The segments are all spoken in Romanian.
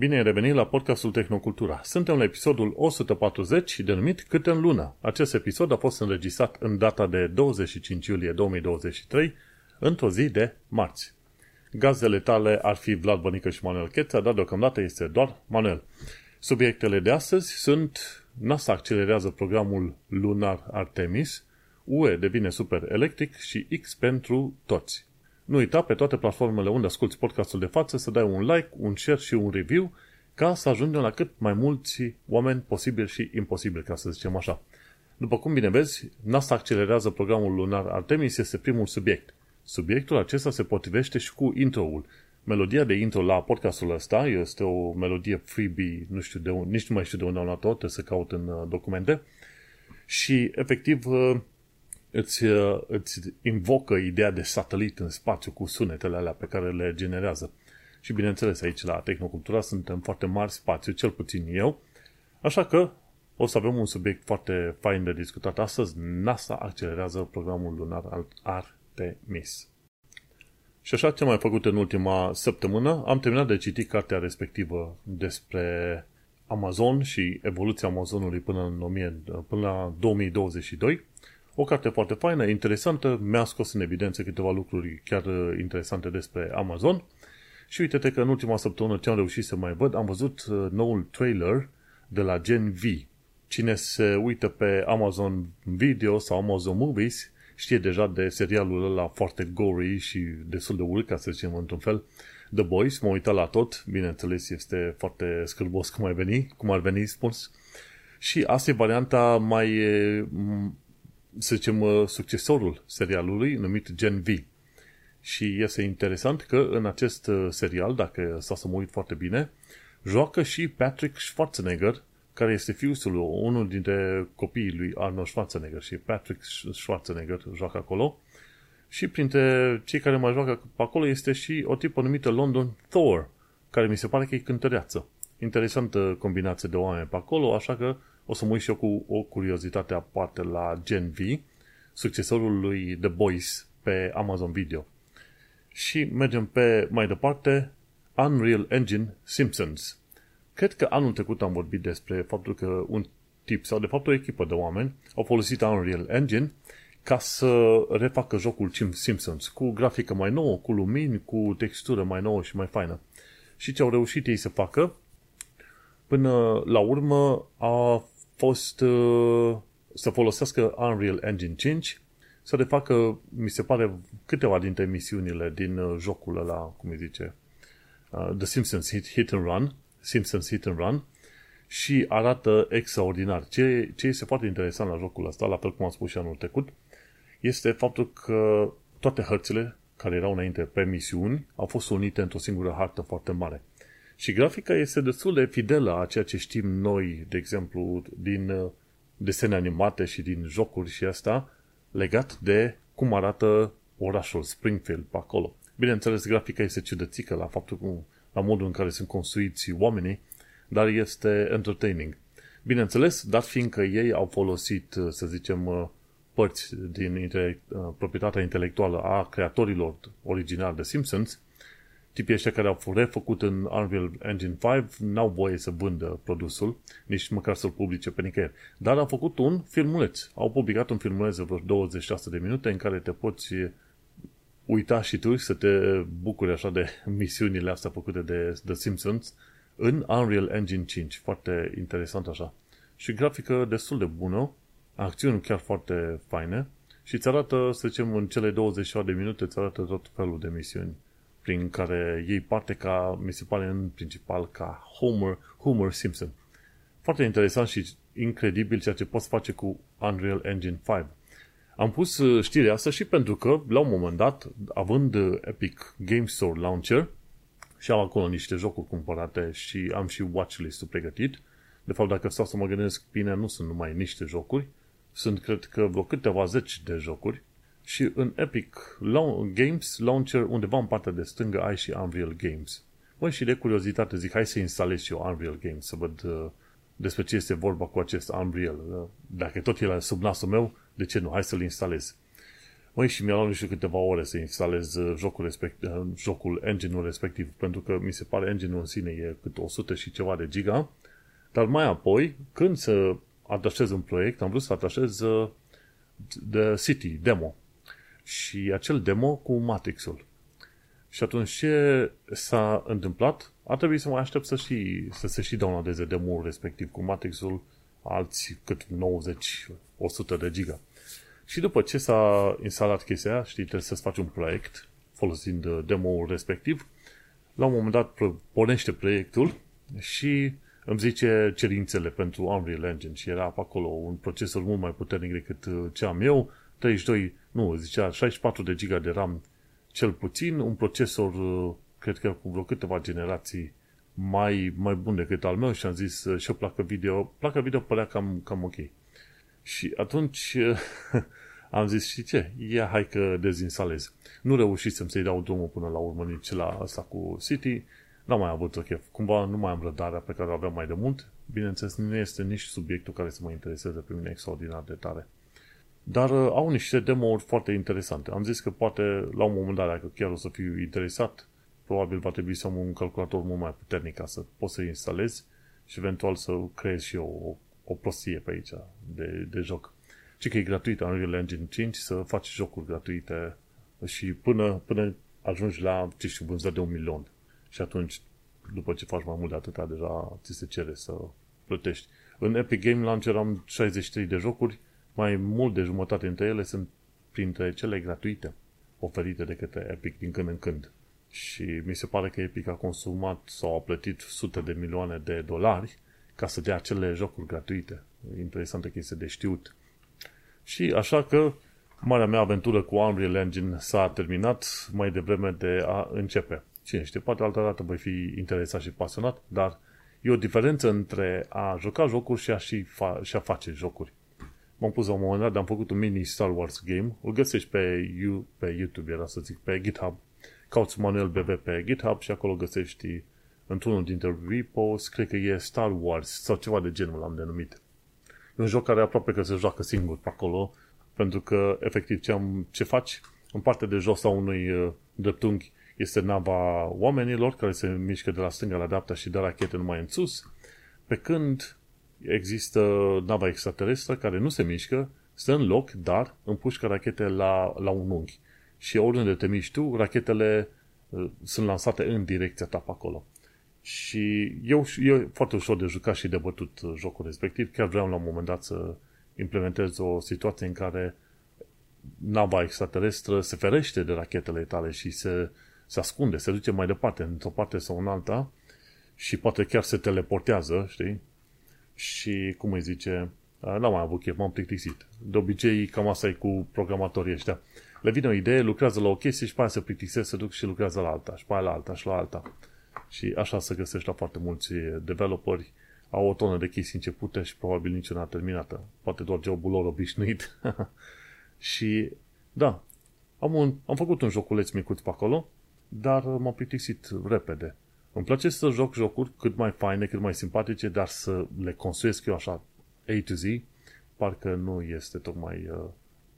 Bine ai revenit la podcastul Tehnocultura. Suntem la episodul 140 denumit Cât în lună. Acest episod a fost înregistrat în data de 25 iulie 2023, într-o zi de marți. Gazdele tale ar fi Vlad Bănică și Manuel Cheța, dar deocamdată este doar Manuel. Subiectele de astăzi sunt NASA accelerează programul lunar Artemis, UE devine super electric și X pentru toți. Nu uita pe toate platformele unde asculti podcastul de față să dai un like, un share și un review ca să ajungem la cât mai mulți oameni posibil și imposibil, ca să zicem așa. După cum bine vezi, NASA accelerează programul lunar Artemis este primul subiect. Subiectul acesta se potrivește și cu intro-ul. Melodia de intro la podcastul ăsta este o melodie freebie, nu știu de unde, nici nu mai știu de unde am luat-o, trebuie să caut în uh, documente. Și, efectiv, uh, îți, uh, îți invocă ideea de satelit în spațiu cu sunetele alea pe care le generează. Și bineînțeles, aici la Tehnocultura suntem foarte mari spațiu, cel puțin eu, așa că o să avem un subiect foarte fain de discutat astăzi. NASA accelerează programul lunar al Artemis. Și așa ce am mai făcut în ultima săptămână, am terminat de citit cartea respectivă despre Amazon și evoluția Amazonului până, în 1000, până la 2022 o carte foarte faină, interesantă, mi-a scos în evidență câteva lucruri chiar uh, interesante despre Amazon. Și uite-te că în ultima săptămână ce am reușit să mai văd, am văzut uh, noul trailer de la Gen V. Cine se uită pe Amazon Video sau Amazon Movies știe deja de serialul ăla foarte gory și destul de urât, ca să zicem într-un fel, The Boys. M-am uitat la tot, bineînțeles este foarte scârbos cum ar veni, cum ar veni spus. Și asta e varianta mai să zicem, uh, succesorul serialului numit Gen V. Și este interesant că în acest uh, serial, dacă s-a să mă uit foarte bine, joacă și Patrick Schwarzenegger, care este fiul unul dintre copiii lui Arnold Schwarzenegger și Patrick Schwarzenegger joacă acolo. Și printre cei care mai joacă pe acolo este și o tipă numită London Thor, care mi se pare că e cântăreață. Interesantă combinație de oameni pe acolo, așa că o să mă uit și eu cu o curiozitate aparte la Gen V, succesorul lui The Boys pe Amazon Video. Și mergem pe mai departe, Unreal Engine Simpsons. Cred că anul trecut am vorbit despre faptul că un tip sau de fapt o echipă de oameni au folosit Unreal Engine ca să refacă jocul Simpsons cu grafică mai nouă, cu lumini, cu textură mai nouă și mai faină. Și ce au reușit ei să facă? Până la urmă a fost uh, să folosească Unreal Engine 5 să refacă, mi se pare, câteva dintre misiunile din uh, jocul ăla, cum îi zice, uh, The Simpsons Hit, Hit and Run, Simpsons Hit and Run, și arată extraordinar. Ce, ce este foarte interesant la jocul ăsta, la fel cum am spus și anul trecut, este faptul că toate hărțile care erau înainte pe misiuni au fost unite într-o singură hartă foarte mare. Și grafica este destul de fidelă a ceea ce știm noi, de exemplu, din uh, desene animate și din jocuri și asta, legat de cum arată orașul Springfield pe acolo. Bineînțeles, grafica este ciudățică la faptul cum, la modul în care sunt construiți oamenii, dar este entertaining. Bineînțeles, dat fiindcă ei au folosit, uh, să zicem, uh, părți din proprietatea intelectuală a creatorilor originali de Simpsons, tipii ăștia care au refăcut în Unreal Engine 5 n-au voie să vândă produsul, nici măcar să-l publice pe nicăieri. Dar au făcut un filmuleț. Au publicat un filmuleț de vreo 26 de minute în care te poți uita și tu să te bucuri așa de misiunile astea făcute de The Simpsons în Unreal Engine 5. Foarte interesant așa. Și grafică destul de bună, acțiuni chiar foarte faine și îți arată, să zicem, în cele 27 de minute îți arată tot felul de misiuni prin care iei parte ca, mi se pare în principal, ca Homer, Homer Simpson. Foarte interesant și incredibil ceea ce poți face cu Unreal Engine 5. Am pus uh, știrea asta și pentru că, la un moment dat, având uh, Epic Game Store Launcher, și am acolo niște jocuri cumpărate și am și watchlist-ul pregătit. De fapt, dacă stau să mă gândesc bine, nu sunt numai niște jocuri, sunt, cred că, vreo câteva zeci de jocuri și în Epic Games Launcher, undeva în partea de stângă, ai și Unreal Games. Băi, și de curiozitate zic, hai să instalez și eu Unreal Games, să văd uh, despre ce este vorba cu acest Unreal. Uh, dacă tot el sub nasul meu, de ce nu? Hai să-l instalez. Măi, și mi-a luat nu știu câteva ore să instalez uh, jocul, respect, uh, jocul engine-ul respectiv, pentru că mi se pare engine-ul în sine e cât 100 și ceva de giga, dar mai apoi, când să atașez un proiect, am vrut să atașez The City demo și acel demo cu Matrix-ul. Și atunci ce s-a întâmplat? A trebuit să mai aștept să, și, să se și downloadeze demo-ul respectiv cu Matrix-ul alți cât 90-100 de giga. Și după ce s-a instalat chestia aia, știi, trebuie să-ți faci un proiect folosind uh, demo-ul respectiv, la un moment dat pornește proiectul și îmi zice cerințele pentru Unreal Engine și era pe acolo un procesor mult mai puternic decât uh, ce am eu, 32, nu, zicea 64 de giga de RAM cel puțin, un procesor, uh, cred că cu vreo câteva generații mai, mai bun decât al meu și am zis și o placă video, placa video părea cam, cam ok. Și atunci am zis, și ce? Ia, hai că dezinstalez. Nu reușisem să-i dau drumul până la urmă nici la asta cu City. N-am mai avut o chef. Cumva nu mai am rădarea pe care o aveam mai de mult. Bineînțeles, nu este nici subiectul care să mă intereseze pe mine extraordinar de tare. Dar uh, au niște demo-uri foarte interesante. Am zis că poate la un moment dat, dacă chiar o să fiu interesat, probabil va trebui să am un calculator mult mai puternic ca să pot să instalez și eventual să creez și eu o, o prostie pe aici de, de joc. Și că e gratuit Unreal Engine 5 să faci jocuri gratuite și până, până ajungi la, ce știu, vânzări de un milion. Și atunci, după ce faci mai mult de atâta, deja ți se cere să plătești. În Epic Game Launcher am 63 de jocuri, mai mult de jumătate dintre ele sunt printre cele gratuite oferite de către Epic din când în când. Și mi se pare că Epic a consumat sau a plătit sute de milioane de dolari ca să dea acele jocuri gratuite. Interesantă chestie de știut. Și așa că marea mea aventură cu Unreal Engine s-a terminat mai devreme de a începe. Cine știe, poate altă dată voi fi interesat și pasionat, dar e o diferență între a juca jocuri și a, și, fa- și a face jocuri. M-am pus la un moment dat, am făcut un mini Star Wars game, îl găsești pe, you, pe YouTube, era să zic, pe GitHub. Cauți Manuel BB pe GitHub și acolo găsești într-unul dintre repos, cred că e Star Wars sau ceva de genul l-am denumit. E un joc care aproape că se joacă singur pe acolo, pentru că, efectiv, ce, am, ce faci? În partea de jos a unui uh, dreptunghi este nava oamenilor care se mișcă de la stânga la dreapta și de rachete numai în sus, pe când există nava extraterestră care nu se mișcă, stă în loc, dar împușcă rachete la, la un unghi. Și oriunde te miști tu, rachetele uh, sunt lansate în direcția ta pe acolo. Și eu, e foarte ușor de jucat și de bătut uh, jocul respectiv. Chiar vreau la un moment dat să implementez o situație în care nava extraterestră se ferește de rachetele tale și se, se ascunde, se duce mai departe, într-o parte sau în alta și poate chiar se teleportează, știi? Și, cum îi zice, n-am mai avut chef, m-am plictisit. De obicei, cam asta e cu programatorii ăștia. Le vine o idee, lucrează la o chestie și pe aia se plictisesc, se duc și lucrează la alta, și pe aia la alta, și la alta. Și așa se găsește la foarte mulți developeri. Au o tonă de chestii începute și probabil niciuna terminată. Poate doar jobul lor obișnuit. și da, am, un, am făcut un joculeț micuț pe acolo, dar m-am plictisit repede. Îmi place să joc jocuri cât mai faine, cât mai simpatice, dar să le construiesc eu așa A to Z, parcă nu este tocmai uh,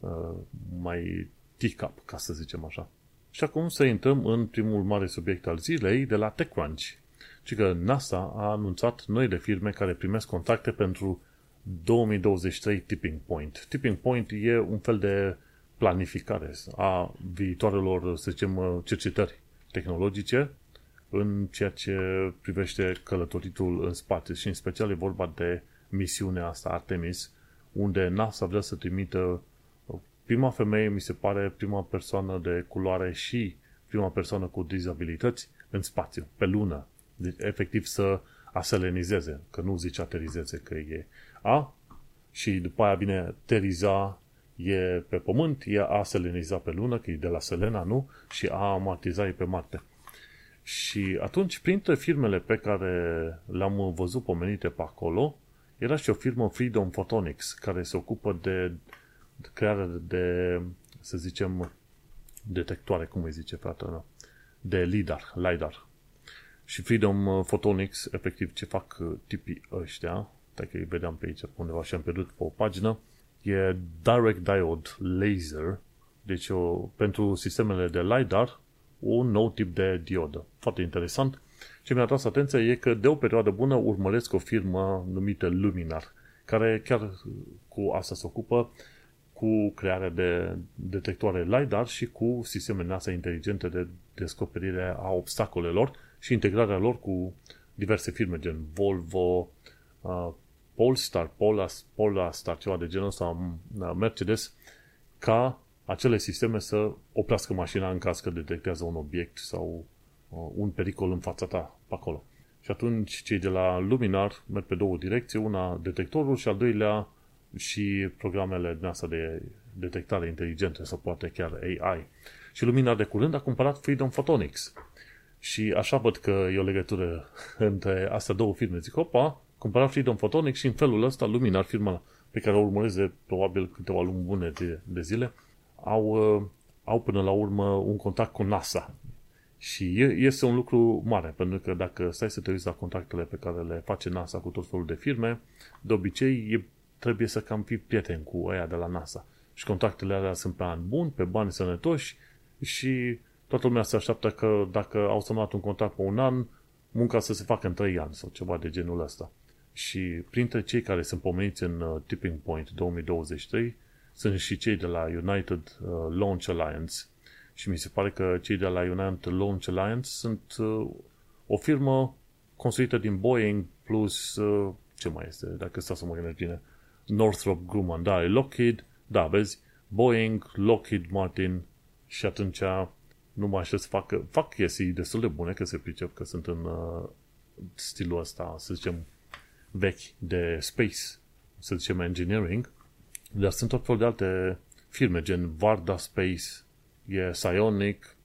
uh, mai tick-up, ca să zicem așa. Și acum să intrăm în primul mare subiect al zilei de la TechCrunch. Și că NASA a anunțat noile firme care primesc contacte pentru 2023 Tipping Point. Tipping Point e un fel de planificare a viitoarelor, să zicem, cercetări tehnologice în ceea ce privește călătoritul în spațiu și în special e vorba de misiunea asta Artemis, unde NASA vrea să trimită prima femeie, mi se pare, prima persoană de culoare și prima persoană cu dizabilități în spațiu, pe lună. Deci, efectiv, să aselenizeze, că nu zice aterizeze, că e A, și după aia vine teriza, e pe pământ, e a seleniza pe lună, că e de la Selena, nu? Și a amortiza e pe Marte. Și atunci, printre firmele pe care le-am văzut pomenite pe acolo, era și o firmă Freedom Photonics, care se ocupă de crearea de, să zicem, detectoare, cum îi zice fratele de LIDAR, LIDAR. Și Freedom Photonics, efectiv, ce fac uh, tipii ăștia, dacă îi vedeam pe aici undeva și am pierdut pe o pagină, e Direct Diode Laser Deci o, pentru sistemele de LiDAR, un nou tip de diodă. Foarte interesant. Ce mi-a tras atenția e că de o perioadă bună urmăresc o firmă numită Luminar, care chiar cu asta se ocupă cu crearea de detectoare LiDAR și cu sisteme NASA inteligente de descoperire a obstacolelor și integrarea lor cu diverse firme gen Volvo, uh, Polestar, Polas, Polastar, ceva de genul ăsta, uh, Mercedes, ca acele sisteme să oprească mașina în caz că detectează un obiect sau uh, un pericol în fața ta pe acolo. Și atunci cei de la Luminar merg pe două direcții, una detectorul și al doilea și programele NASA de detectare inteligentă sau poate chiar AI. Și Luminar de curând a cumpărat Freedom Photonics. Și așa văd că e o legătură între astea două firme. Zic, opa, cumpărat Freedom Photonics și în felul ăsta Luminar, firma pe care o urmăresc de probabil câteva luni bune de, de zile, au, uh, au până la urmă un contact cu NASA. Și este un lucru mare, pentru că dacă stai să te uiți la contactele pe care le face NASA cu tot felul de firme, de obicei e, trebuie să cam fii prieten cu aia de la NASA. Și contactele alea sunt pe ani bun, pe bani sănătoși și toată lumea se așteaptă că dacă au semnat un contract pe un an, munca să se facă în 3 ani sau ceva de genul ăsta. Și printre cei care sunt pomeniți în uh, Tipping Point 2023 sunt și cei de la United uh, Launch Alliance. Și mi se pare că cei de la United Launch Alliance sunt uh, o firmă construită din Boeing plus, uh, ce mai este, dacă stau să mă gândesc bine, Northrop Grumman, da, Lockheed, da, vezi, Boeing, Lockheed Martin. Și atunci nu mai aștept să facă, fac chestii destul de bune, că se pricep că sunt în uh, stilul ăsta, să zicem, vechi de space, să zicem engineering, dar sunt tot fel de alte firme, gen Varda Space, e Psionic,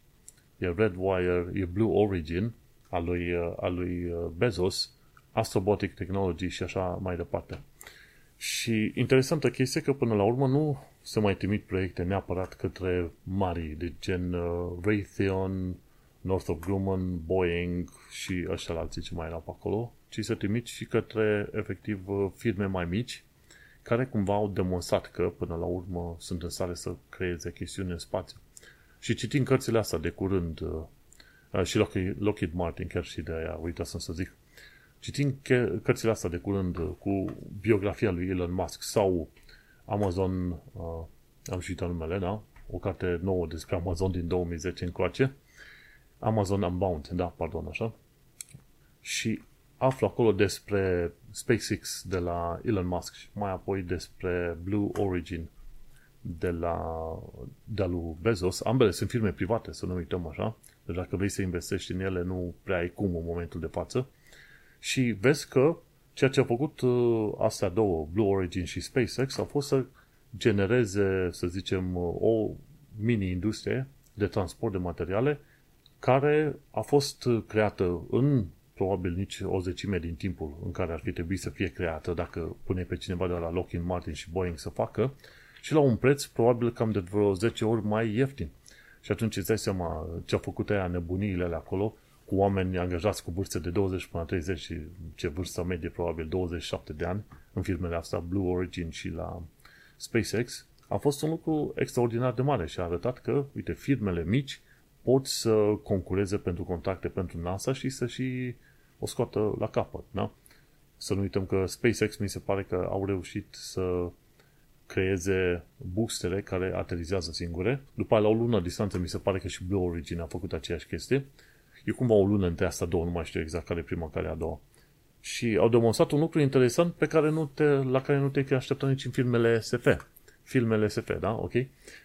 e Redwire, e Blue Origin, al lui, uh, al lui uh, Bezos, Astrobotic Technology și așa mai departe. Și interesantă chestie că până la urmă nu se mai trimit proiecte neapărat către mari, de gen uh, Raytheon, Northrop Grumman, Boeing și ăștia alții ce mai erau pe acolo, ci se trimit și către efectiv firme mai mici care cumva au demonstrat că, până la urmă, sunt în stare să creeze chestiuni în spațiu. Și citind cărțile astea de curând, uh, și Lockheed Martin, chiar și de aia, uitasem să zic, citind cărțile astea de curând uh, cu biografia lui Elon Musk sau Amazon, uh, am și uitat numele, da? O carte nouă despre Amazon din 2010 încoace, Amazon Unbound, da, pardon, așa. Și aflu acolo despre SpaceX de la Elon Musk și mai apoi despre Blue Origin de la de la lui Bezos. Ambele sunt firme private, să nu uităm așa. Deci dacă vrei să investești în ele, nu prea ai cum în momentul de față. Și vezi că ceea ce a făcut uh, astea două, Blue Origin și SpaceX, a fost să genereze, să zicem, o mini-industrie de transport de materiale care a fost creată în probabil nici o zecime din timpul în care ar fi trebuit să fie creată dacă pune pe cineva de la Lockheed Martin și Boeing să facă și la un preț probabil cam de vreo 10 ori mai ieftin. Și atunci îți dai seama ce a făcut aia nebuniile acolo cu oameni angajați cu vârste de 20 până la 30 și ce vârstă medie probabil 27 de ani în firmele astea Blue Origin și la SpaceX a fost un lucru extraordinar de mare și a arătat că, uite, firmele mici pot să concureze pentru contacte pentru NASA și să și o scoată la capăt, da? Să nu uităm că SpaceX mi se pare că au reușit să creeze boostere care aterizează singure. După aia, la o lună distanță, mi se pare că și Blue Origin a făcut aceeași chestie. E cumva o lună între asta două, nu mai știu exact care e prima, care e a doua. Și au demonstrat un lucru interesant pe care nu te, la care nu te fi așteptat nici în filmele SF. Filmele SF, da? Ok?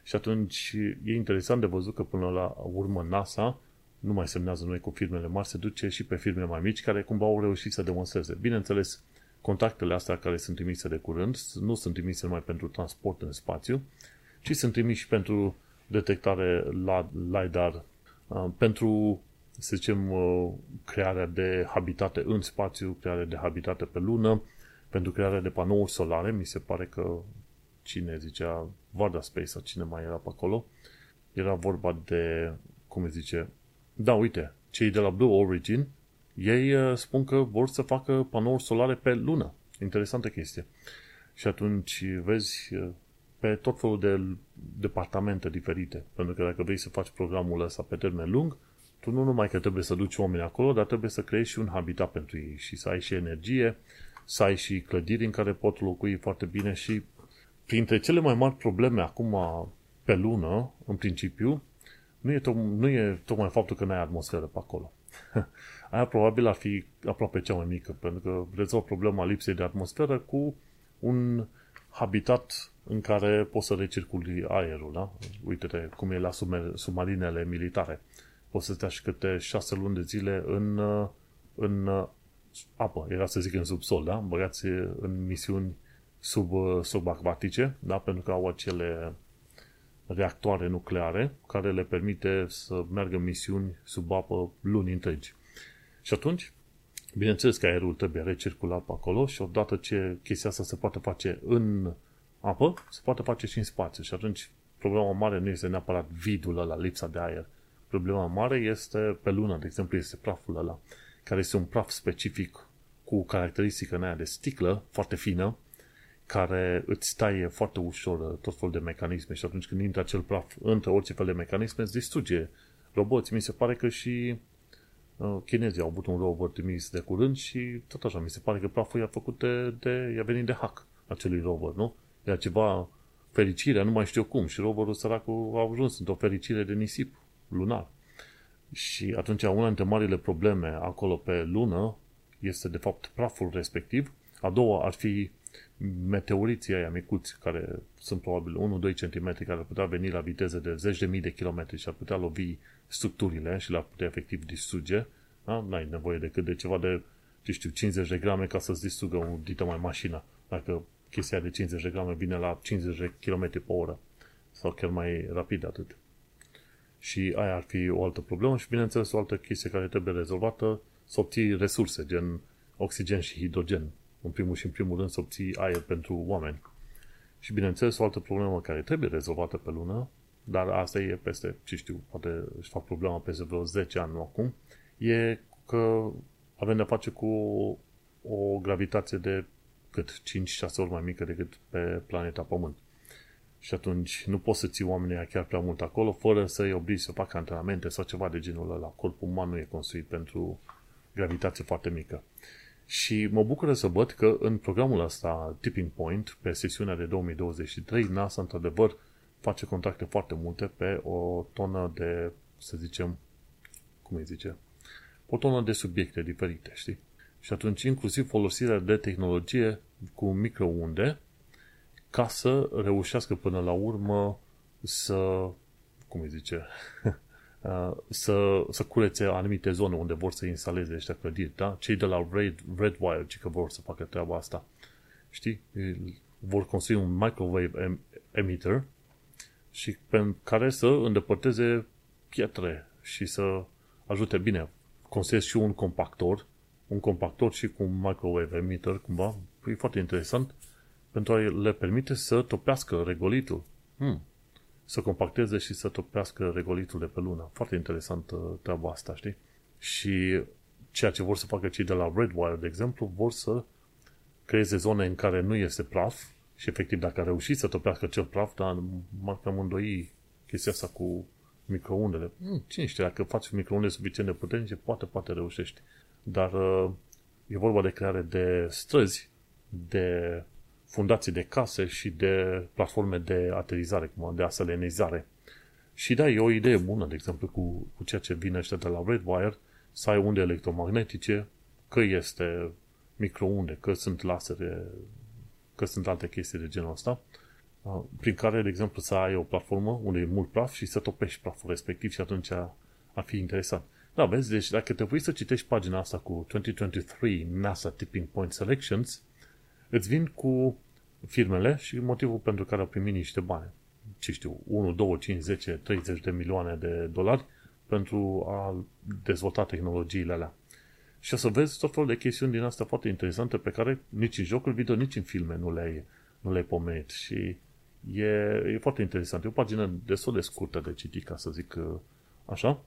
Și atunci e interesant de văzut că până la urmă NASA nu mai semnează noi cu firmele mari, se duce și pe firme mai mici care cumva au reușit să demonstreze. Bineînțeles, contactele astea care sunt trimise de curând nu sunt trimise numai pentru transport în spațiu, ci sunt trimiși pentru detectare la LiDAR, uh, pentru, să zicem, uh, crearea de habitate în spațiu, crearea de habitate pe lună, pentru crearea de panouri solare, mi se pare că cine zicea, Varda Space sau cine mai era pe acolo, era vorba de, cum zice, da, uite, cei de la Blue Origin, ei uh, spun că vor să facă panouri solare pe lună. Interesantă chestie. Și atunci vezi uh, pe tot felul de departamente diferite. Pentru că dacă vrei să faci programul ăsta pe termen lung, tu nu numai că trebuie să duci oameni acolo, dar trebuie să creezi și un habitat pentru ei și să ai și energie, să ai și clădiri în care pot locui foarte bine și printre cele mai mari probleme acum pe lună, în principiu, nu e, to- nu e tocmai faptul că n-ai atmosferă pe acolo. Aia probabil ar fi aproape cea mai mică, pentru că rezolv problema lipsei de atmosferă cu un habitat în care poți să recirculi aerul, da? Uite-te cum e la submarinele militare. Poți să stea și câte șase luni de zile în, în apă, era să zic în subsol, da? Băgați în misiuni sub, subacvatice, da? Pentru că au acele reactoare nucleare care le permite să meargă misiuni sub apă luni întregi. Și atunci, bineînțeles că aerul trebuie recirculat pe acolo și odată ce chestia asta se poate face în apă, se poate face și în spațiu. Și atunci problema mare nu este neapărat vidul ăla, lipsa de aer. Problema mare este pe lună, de exemplu, este praful ăla, care este un praf specific cu caracteristică în aia de sticlă, foarte fină, care îți taie foarte ușor uh, tot felul de mecanisme și atunci când intră acel praf între orice fel de mecanisme, îți distruge roboți. Mi se pare că și uh, chinezii au avut un robot trimis de curând și tot așa, mi se pare că praful i-a făcut de, de i-a venit de hack acelui robot, nu? Era ceva fericire, nu mai știu cum, și robotul săracul a ajuns într-o fericire de nisip lunar. Și atunci una dintre marile probleme acolo pe lună este de fapt praful respectiv. A doua ar fi meteoriții aia micuți, care sunt probabil 1-2 cm, care ar putea veni la viteze de zeci de mii de kilometri și ar putea lovi structurile și le-ar putea efectiv distruge, da? n-ai nevoie decât de ceva de, ce știu, 50 de grame ca să-ți distrugă un dită mai mașină. Dacă chestia de 50 de grame vine la 50 de km pe oră sau chiar mai rapid de atât. Și aia ar fi o altă problemă și, bineînțeles, o altă chestie care trebuie rezolvată, să obții resurse, gen oxigen și hidrogen în primul și în primul rând să obții aer pentru oameni. Și bineînțeles, o altă problemă care trebuie rezolvată pe lună, dar asta e peste, ce știu, poate își fac problema peste vreo 10 ani acum, e că avem de face cu o gravitație de cât 5-6 ori mai mică decât pe planeta Pământ. Și atunci nu poți să ții oamenii chiar prea mult acolo fără să-i obligi să facă antrenamente sau ceva de genul ăla. Corpul uman nu e construit pentru gravitație foarte mică. Și mă bucură să văd că în programul ăsta, Tipping Point, pe sesiunea de 2023, NASA într-adevăr face contacte foarte multe pe o tonă de, să zicem, cum îi zice, o tonă de subiecte diferite, știi? Și atunci inclusiv folosirea de tehnologie cu microunde ca să reușească până la urmă să, cum îi zice, Uh, să, să curețe anumite zone unde vor să instaleze ăștia clădiri, da? Cei de la Red, Redwire, ci că vor să facă treaba asta. Știi? Vor construi un microwave emitter și pe care să îndepărteze pietre și să ajute bine. Construiesc și un compactor, un compactor și cu un microwave emitter, cumva, e foarte interesant, pentru a le permite să topească regolitul. Hmm, să compacteze și să topească regolitul de pe lună. Foarte interesant uh, treaba asta, știi? Și ceea ce vor să facă cei de la Redwire, de exemplu, vor să creeze zone în care nu este praf și efectiv dacă a reușit să topească cel praf, dar m am îndoi chestia asta cu microundele. Hmm, cine știe, dacă faci microunde suficient de puternice, poate, poate reușești. Dar uh, e vorba de creare de străzi, de fundații de case și de platforme de aterizare, de aselenizare. Și da, e o idee bună, de exemplu, cu, cu ceea ce vine ăștia de la Redwire, să ai unde electromagnetice, că este microunde, că sunt lasere, că sunt alte chestii de genul ăsta, prin care, de exemplu, să ai o platformă unde e mult praf și să topești praful respectiv și atunci ar fi interesant. Da, vezi, deci dacă te pui să citești pagina asta cu 2023 NASA Tipping Point Selections, îți vin cu firmele și motivul pentru care au primit niște bani. Ce știu, 1, 2, 5, 10, 30 de milioane de dolari pentru a dezvolta tehnologiile alea. Și o să vezi tot felul de chestiuni din astea foarte interesante pe care nici în jocul video, nici în filme nu le-ai, nu le-ai pomenit. Și e, e foarte interesant. E o pagină destul de scurtă de citit, ca să zic uh, așa.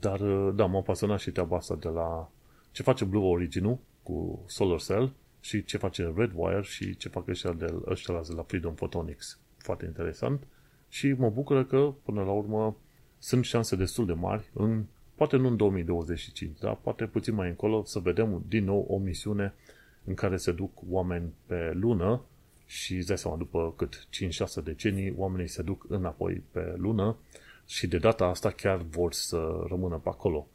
Dar, uh, da, m-a pasionat și treaba asta de la ce face Blue Origin cu Solar Cell și ce face Redwire și ce fac ăștia de, ăștia de la Freedom Photonics. foarte interesant și mă bucură că, până la urmă, sunt șanse destul de mari, în, poate nu în 2025, dar poate puțin mai încolo, să vedem din nou o misiune în care se duc oameni pe lună și îți dai seama, după cât 5-6 decenii, oamenii se duc înapoi pe lună și de data asta chiar vor să rămână pe acolo.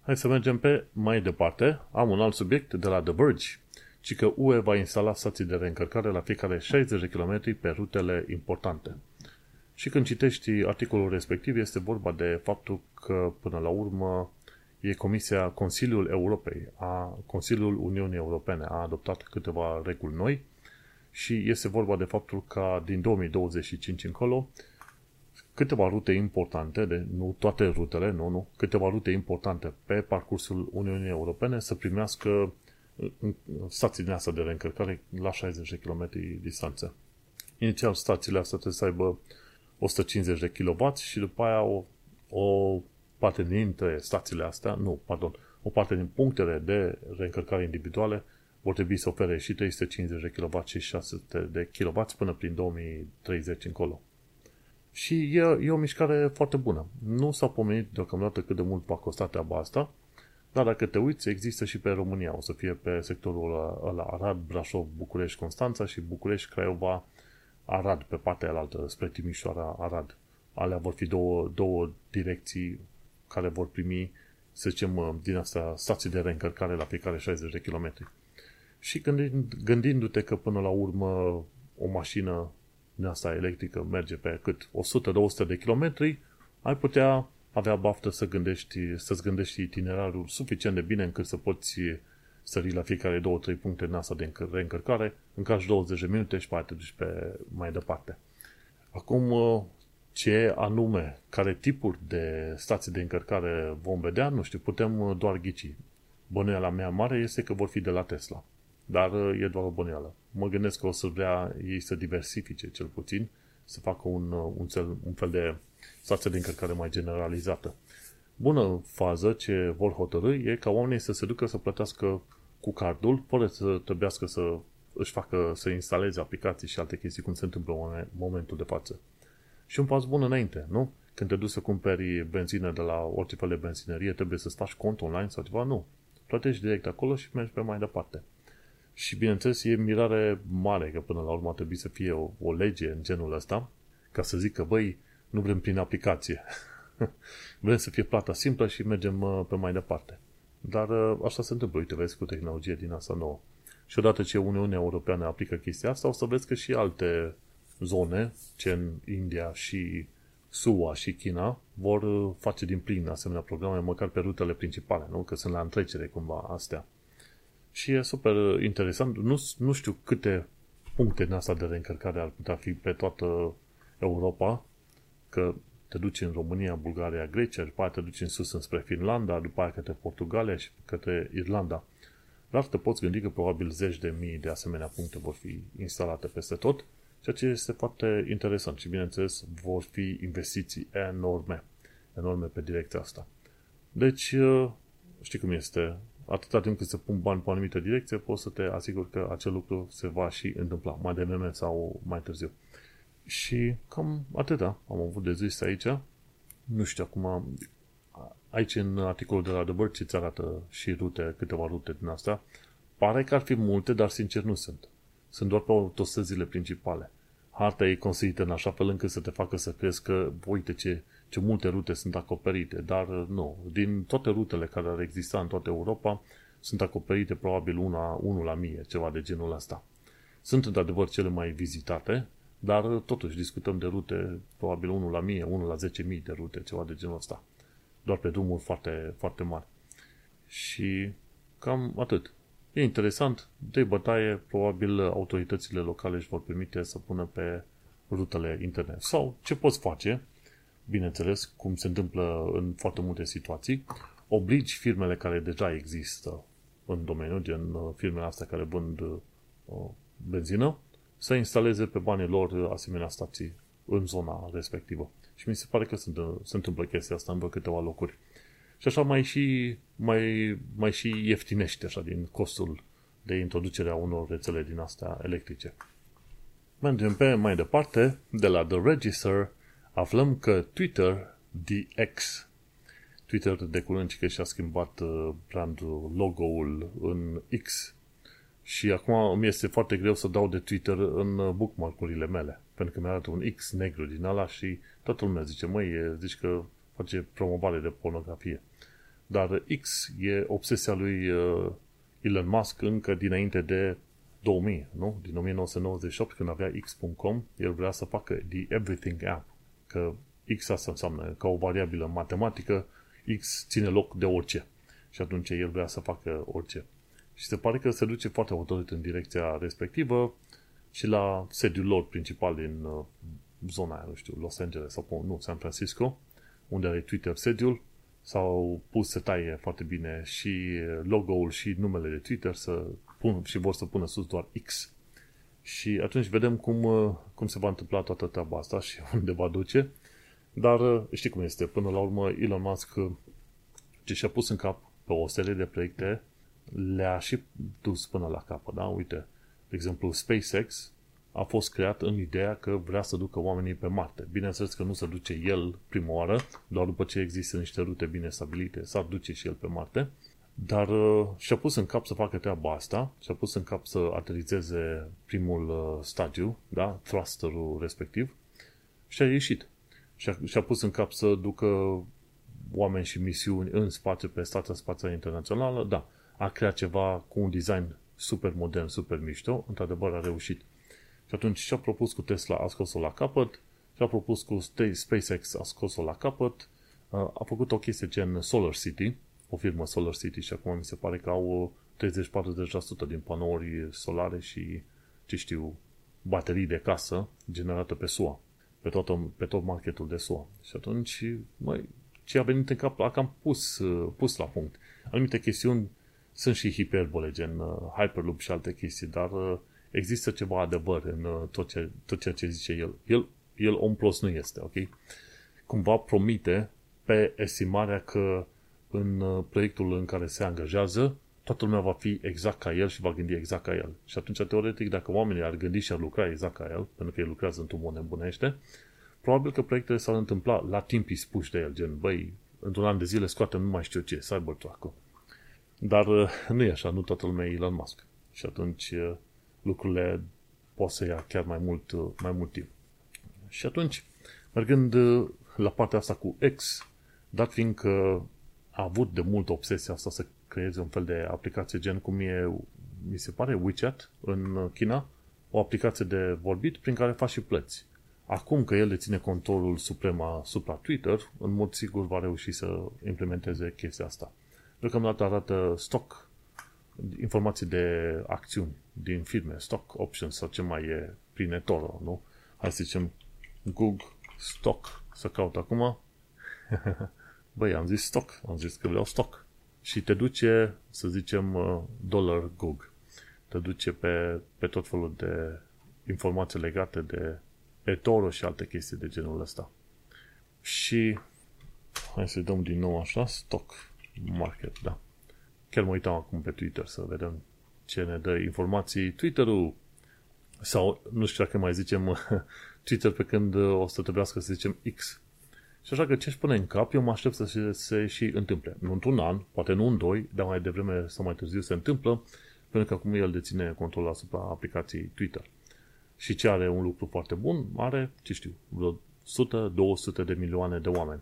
Hai să mergem pe mai departe. Am un alt subiect de la The Verge, ci că UE va instala stații de reîncărcare la fiecare 60 de km pe rutele importante. Și când citești articolul respectiv, este vorba de faptul că, până la urmă, e Comisia Consiliul Europei, a Consiliul Uniunii Europene a adoptat câteva reguli noi și este vorba de faptul că din 2025 încolo câteva rute importante, de, nu toate rutele, nu, nu, câteva rute importante pe parcursul Uniunii Europene să primească stații din asta de reîncărcare la 60 de km distanță. Inițial stațiile astea trebuie să aibă 150 de kW și după aia o, o parte dintre stațiile astea, nu, pardon, o parte din punctele de reîncărcare individuale vor trebui să ofere și 350 de kW și 600 de kW până prin 2030 încolo. Și e, e o mișcare foarte bună. Nu s-a pomenit deocamdată cât de mult va costa treaba asta, dar dacă te uiți, există și pe România. O să fie pe sectorul ăla Arad, Brașov, București, Constanța și București, Craiova, Arad, pe partea alaltă, spre Timișoara, Arad. Alea vor fi două, două direcții care vor primi, să zicem, din asta stații de reîncărcare la fiecare 60 de kilometri. Și gândind, gândindu-te că până la urmă o mașină din asta electrică merge pe cât 100-200 de kilometri, ai putea avea baftă să gândești, să-ți gândești itinerarul suficient de bine încât să poți sări la fiecare 2-3 puncte în asta de reîncărcare, încarci 20 de minute și mai te duci pe mai departe. Acum, ce anume, care tipuri de stații de încărcare vom vedea, nu știu, putem doar ghici. Bănuiala mea mare este că vor fi de la Tesla. Dar e doar o bănuială. Mă gândesc că o să vrea ei să diversifice cel puțin, să facă un, un, cel, un fel de stație de încărcare mai generalizată. Bună fază ce vor hotărâi e ca oamenii să se ducă să plătească cu cardul, fără să trebuiască să își facă, să instaleze aplicații și alte chestii cum se întâmplă în momentul de față. Și un pas bun înainte, nu? Când te duci să cumperi benzină de la orice fel de benzinerie, trebuie să faci cont online sau ceva? Nu. Plătești direct acolo și mergi pe mai departe. Și bineînțeles e mirare mare că până la urmă trebuie să fie o, o lege în genul ăsta ca să zică, băi, nu vrem prin aplicație. vrem să fie plata simplă și mergem uh, pe mai departe. Dar uh, așa se întâmplă, uite, vezi, cu tehnologie din asta nouă. Și odată ce Uniunea Europeană aplică chestia asta, o să vezi că și alte zone, ce în India și SUA și China, vor uh, face din plin asemenea programe, măcar pe rutele principale, nu? Că sunt la întrecere cumva astea. Și e super interesant. Nu, nu știu câte puncte în asta de reîncărcare ar putea fi pe toată Europa, că te duci în România, Bulgaria, Grecia, după aia te duci în sus înspre Finlanda, după aia către Portugalia și către Irlanda. Dar te poți gândi că probabil zeci de mii de asemenea puncte vor fi instalate peste tot, ceea ce este foarte interesant și bineînțeles vor fi investiții enorme, enorme pe direcția asta. Deci, știi cum este, atâta timp cât se pun bani pe o anumită direcție, poți să te asiguri că acel lucru se va și întâmpla, mai devreme sau mai târziu. Și cam atâta am avut de zis aici. Nu știu, acum aici în articolul de la The Bird ți arată și rute, câteva rute din astea. Pare că ar fi multe, dar sincer nu sunt. Sunt doar pe autostrăzile principale. Harta e construită în așa fel încât să te facă să crezi că, uite ce, ce multe rute sunt acoperite, dar nu. Din toate rutele care ar exista în toată Europa, sunt acoperite probabil una, unul la mie, ceva de genul ăsta. Sunt într-adevăr cele mai vizitate, dar totuși discutăm de rute, probabil unul la mie, unul la 10.000 de rute, ceva de genul ăsta. Doar pe drumuri foarte, foarte mari. Și cam atât. E interesant, de bătaie, probabil autoritățile locale își vor permite să pună pe rutele internet. Sau ce poți face, bineînțeles, cum se întâmplă în foarte multe situații, obligi firmele care deja există în domeniu, gen uh, firmele astea care vând uh, benzină, să instaleze pe banii lor asemenea stații în zona respectivă. Și mi se pare că se, se întâmplă chestia asta în vreo câteva locuri. Și așa mai și, mai, mai și ieftinește așa din costul de introducere a unor rețele din astea electrice. Mergem pe mai departe, de la The Register, aflăm că Twitter DX, Twitter de curând că și-a schimbat uh, brandul, logo-ul în X. Și acum mi este foarte greu să dau de Twitter în uh, bookmark-urile mele, pentru că mi-arată un X negru din ala și toată lumea zice, măi, zici că face promovare de pornografie. Dar X e obsesia lui uh, Elon Musk încă dinainte de 2000, nu? Din 1998, când avea X.com, el vrea să facă The Everything App. Că X asta înseamnă, ca o variabilă matematică, X ține loc de orice. Și atunci el vrea să facă orice. Și se pare că se duce foarte hotărât în direcția respectivă și la sediul lor principal din uh, zona aia, nu știu, Los Angeles sau nu, San Francisco, unde are Twitter sediul, s-au pus să taie foarte bine și logo-ul și numele de Twitter să pun, și vor să pună sus doar X. Și atunci vedem cum, uh, cum se va întâmpla toată treaba asta și unde va duce. Dar uh, știi cum este, până la urmă Elon Musk uh, ce și-a pus în cap pe o serie de proiecte le-a și dus până la capăt, da? Uite, de exemplu, SpaceX a fost creat în ideea că vrea să ducă oamenii pe Marte. Bineînțeles că nu se duce el prima oară, doar după ce există niște rute bine stabilite, s-ar duce și el pe Marte, dar uh, și-a pus în cap să facă treaba asta, și-a pus în cap să aterizeze primul uh, stadiu, da, thrusterul respectiv, și a ieșit. Și-a, și-a pus în cap să ducă oameni și misiuni în spațiu pe stația spațială internațională, da, a creat ceva cu un design super modern, super mișto, într-adevăr a reușit. Și atunci și-a propus cu Tesla, a scos-o la capăt, și-a propus cu SpaceX, a scos-o la capăt, uh, a făcut o chestie gen Solar City, o firmă Solar City și acum mi se pare că au 30-40% din panouri solare și, ce știu, baterii de casă generată pe SUA, pe tot, pe tot marketul de SUA. Și atunci, măi, ce a venit în cap, a cam pus, pus la punct. Anumite chestiuni sunt și hiperbole, gen uh, Hyperloop și alte chestii, dar uh, există ceva adevăr în uh, tot, ce, tot ceea ce zice el. El, el om plus nu este, ok? Cumva promite pe estimarea că în uh, proiectul în care se angajează, toată lumea va fi exact ca el și va gândi exact ca el. Și atunci, teoretic, dacă oamenii ar gândi și ar lucra exact ca el, pentru că el lucrează într-un mod nebunește, probabil că proiectele s-ar întâmpla la timpii spuși de el, gen, băi, într-un an de zile scoatem nu mai știu ce, Cybertruck-ul. Dar uh, nu e așa, nu toată lumea e Elon Musk. Și atunci uh, lucrurile pot să ia chiar mai mult, mai mult timp. Și atunci, mergând la partea asta cu X, dat fiindcă a avut de mult obsesia asta să creeze un fel de aplicație gen cum e, mi se pare, WeChat în China, o aplicație de vorbit prin care faci și plăți. Acum că el deține controlul suprem asupra Twitter, în mod sigur va reuși să implementeze chestia asta. Deocamdată arată stock, informații de acțiuni din firme, stock options sau ce mai e prin eToro, nu? Hai să zicem Google Stock, să caut acum. Băi, am zis stock, am zis că vreau stock. Și te duce, să zicem, uh, dollar Google. Te duce pe, pe tot felul de informații legate de eToro și alte chestii de genul ăsta. Și hai să dăm din nou așa, stock market, da. Chiar mă uitam acum pe Twitter să vedem ce ne dă informații Twitter-ul sau nu știu dacă mai zicem Twitter pe când o să trebuiască să zicem X și așa că ce-și pune în cap, eu mă aștept să se, se și întâmple. Nu într-un an, poate nu în doi, dar mai devreme sau mai târziu se întâmplă, pentru că acum el deține control asupra aplicației Twitter. Și ce are un lucru foarte bun, are, ce știu, vreo 100-200 de milioane de oameni.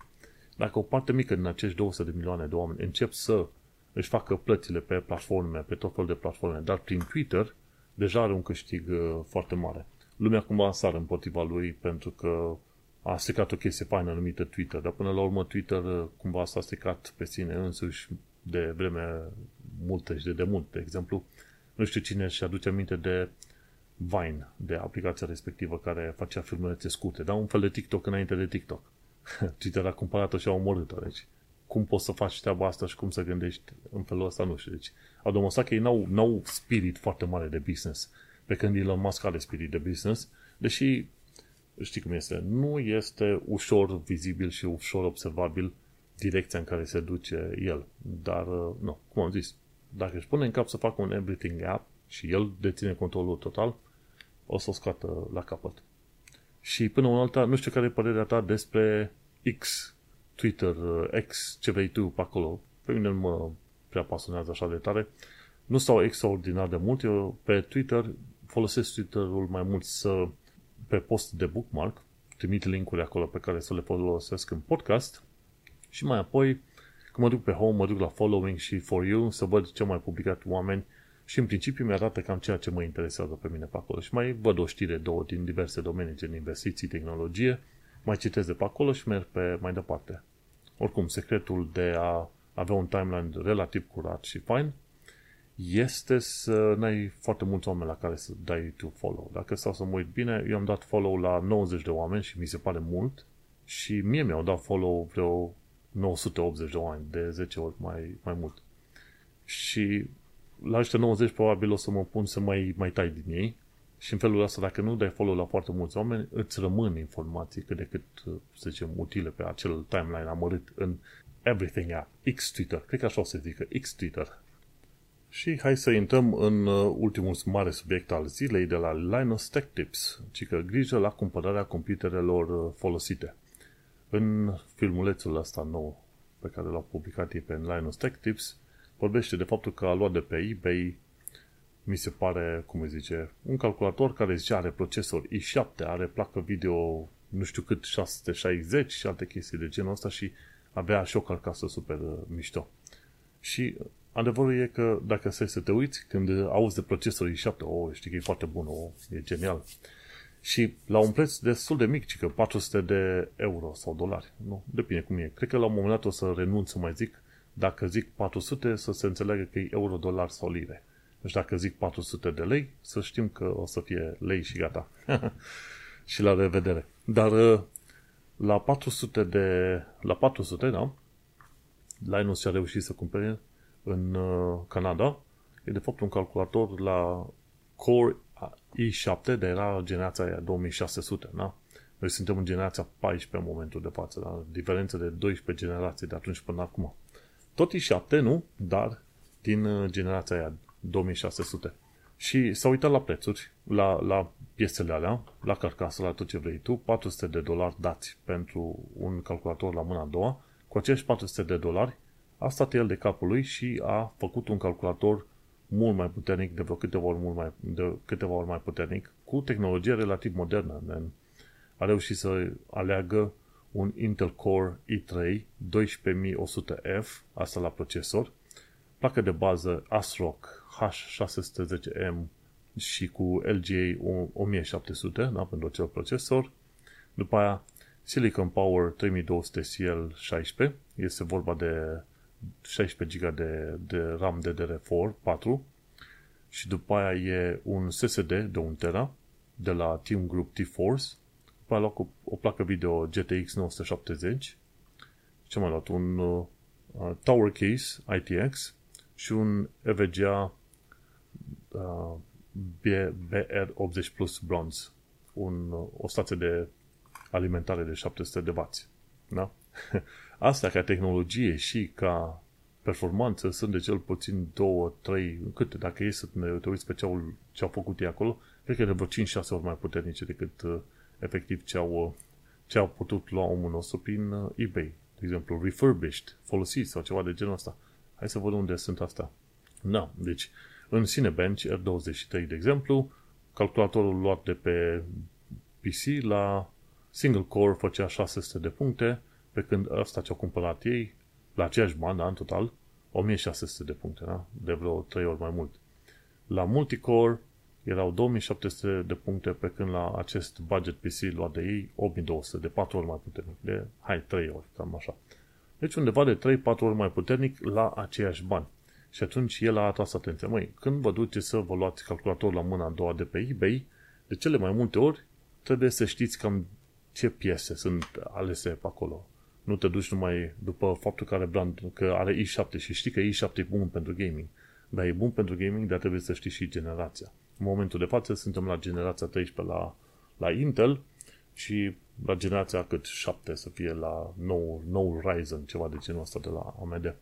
Dacă o parte mică din acești 200 de milioane de oameni încep să își facă plățile pe platforme, pe tot felul de platforme, dar prin Twitter, deja are un câștig uh, foarte mare. Lumea cumva sară împotriva lui pentru că a stricat o chestie faină numită Twitter, dar până la urmă Twitter uh, cumva s-a stricat pe sine însuși de vreme multă și de demult. De exemplu, nu știu cine și aduce aminte de Vine, de aplicația respectivă care facea filmulețe scurte, dar un fel de TikTok înainte de TikTok. Twitter a cumpărat-o și a omorât-o, deci cum poți să faci treaba asta și cum să gândești în felul ăsta, nu știu. Deci, au demonstrat că ei n-au, n-au spirit foarte mare de business, pe când Elon Musk are spirit de business, deși știi cum este, nu este ușor vizibil și ușor observabil direcția în care se duce el. Dar, uh, nu, cum am zis, dacă își pune în cap să facă un everything app și el deține controlul total, o să o scoată la capăt. Și până una alta, nu știu care e părerea ta despre X, Twitter, X, ce vrei tu pe acolo. Pe mine nu mă prea pasionează așa de tare. Nu stau extraordinar de mult. Eu pe Twitter folosesc Twitter-ul mai mult să pe post de bookmark, trimit linkuri acolo pe care să le folosesc în podcast și mai apoi când mă duc pe home, mă duc la following și for you să văd ce mai publicat oameni și în principiu mi-arată cam ceea ce mă interesează pe mine pe acolo. Și mai văd o știre, două din diverse domenii, gen investiții, tehnologie, mai citesc de pe acolo și merg pe mai departe. Oricum, secretul de a avea un timeline relativ curat și fain este să n-ai foarte mulți oameni la care să dai tu follow. Dacă stau să mă uit bine, eu am dat follow la 90 de oameni și mi se pare mult și mie mi-au dat follow vreo 980 de oameni, de 10 ori mai, mai mult. Și la ăștia 90 probabil o să mă pun să mai, mai tai din ei. Și în felul ăsta, dacă nu dai follow la foarte mulți oameni, îți rămân informații cât de cât, să zicem, utile pe acel timeline amărât în Everything App, X Twitter, cred că așa o să zică, X Twitter. Și hai să intrăm în uh, ultimul mare subiect al zilei de la Linus Tech Tips, ci că grijă la cumpărarea computerelor uh, folosite. În filmulețul ăsta nou pe care l-au publicat ei pe Linus Tech Tips, vorbește de faptul că a luat de pe eBay, mi se pare, cum îi zice, un calculator care zice are procesor i7, are placă video nu știu cât 660 și alte chestii de genul ăsta și avea și o carcasă super uh, mișto. Și adevărul e că dacă stai să te uiți, când auzi de procesor i7, oh, știi că e foarte bun, oh, e genial. Și la un preț destul de mic, că 400 de euro sau dolari. Nu, depinde cum e. Cred că la un moment dat o să renunț să mai zic, dacă zic 400, să se înțeleagă că e euro, dolar sau lire. Deci dacă zic 400 de lei, să știm că o să fie lei și gata. și la revedere. Dar uh, la 400 de... La 400, da? Linus și-a reușit să cumpere în uh, Canada. E de fapt un calculator la Core i7, de era generația aia 2600, da? Noi suntem în generația 14 în momentul de față, da? Diferență de 12 generații de atunci până acum. Tot i7, nu? Dar din uh, generația aia 2600. Și s-a uitat la prețuri, la, la piesele alea, la carcasă, la tot ce vrei tu, 400 de dolari dați pentru un calculator la mâna a doua, cu acești 400 de dolari a stat el de capul lui și a făcut un calculator mult mai puternic, de vreo câteva ori, mult mai, de câteva ori mai puternic, cu tehnologie relativ modernă. A reușit să aleagă un Intel Core i3 12100F, asta la procesor, placă de bază ASRock H610M și cu LGA 1700 da, pentru acel procesor. După aia Silicon Power 3200 CL16, este vorba de 16 GB de, de RAM DDR4 4 și după aia e un SSD de 1 tera de la Team Group T-Force după aia luat o, o placă video GTX 970 ce mai luat? Un uh, Tower Case ITX și un EVGA uh, BR80 Plus Bronze un, uh, o stație de alimentare de 700 de W. Da? Asta ca tehnologie și ca performanță sunt de cel puțin 2, 3, câte, dacă e să ne te uiți pe ce au, ce au făcut ei acolo, cred că de vreo 5-6 ori mai puternice decât uh, efectiv ce au, uh, ce au putut lua omul nostru prin uh, eBay. De exemplu, refurbished, folosit sau ceva de genul ăsta. Hai să văd unde sunt astea. Da, deci în Cinebench R23, de exemplu, calculatorul luat de pe PC la single core făcea 600 de puncte, pe când ăsta ce-au cumpărat ei, la aceeași bani, da, în total, 1600 de puncte, da? de vreo 3 ori mai mult. La multicore erau 2700 de puncte, pe când la acest budget PC luat de ei 8200, de 4 ori mai puternic, de, hai, 3 ori, cam așa. Deci undeva de 3-4 ori mai puternic la aceiași bani. Și atunci el a atras atenția. Măi, când vă duceți să vă luați calculator la mâna a doua de pe eBay, de cele mai multe ori trebuie să știți cam ce piese sunt alese pe acolo. Nu te duci numai după faptul că are brand, că are i7 și știi că i7 e bun pentru gaming. Dar e bun pentru gaming, dar trebuie să știi și generația. În momentul de față suntem la generația 13 la, la Intel și la generația cât 7 să fie la nou, nou Ryzen, ceva de genul ăsta de la AMD.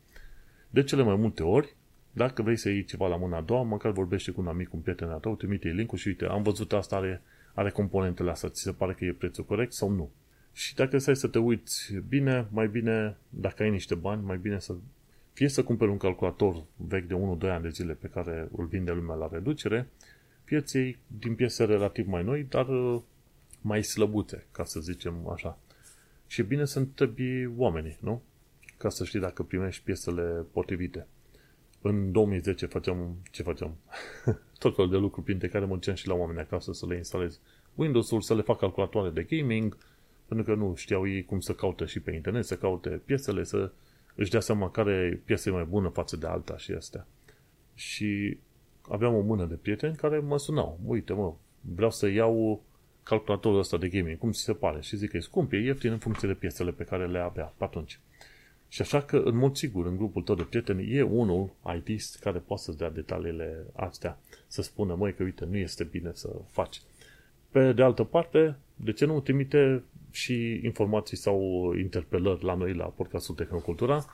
De cele mai multe ori, Dacă vrei să iei ceva la mâna a doua, măcar vorbește cu un amic, un prieten al tău, trimite link și uite, am văzut asta, are, are componentele astea, ți se pare că e prețul corect sau nu? Și dacă stai să te uiți bine, mai bine, dacă ai niște bani, mai bine să fie să cumperi un calculator vechi de 1-2 ani de zile pe care îl vinde lumea la reducere, fie din piese relativ mai noi, dar uh, mai slăbute, ca să zicem așa. Și e bine să întrebi oamenii, nu? Ca să știi dacă primești piesele potrivite. În 2010 făceam, ce făceam? Tot felul de lucruri printre care mergeam și la oameni acasă să le instalez Windows-ul, să le fac calculatoare de gaming, pentru că nu știau ei cum să caute și pe internet, să caute piesele, să își dea seama care piesă e mai bună față de alta și astea. Și aveam o mână de prieteni care mă sunau. Uite, mă, vreau să iau calculatorul ăsta de gaming, cum ți se pare? Și zic că e scump, e ieftin în funcție de piesele pe care le avea pe atunci. Și așa că, în mod sigur, în grupul tău de prieteni, e unul IT care poate să-ți dea detaliile astea, să spună, măi, că uite, nu este bine să faci. Pe de altă parte, de ce nu trimite și informații sau interpelări la noi, la podcastul Tehnocultura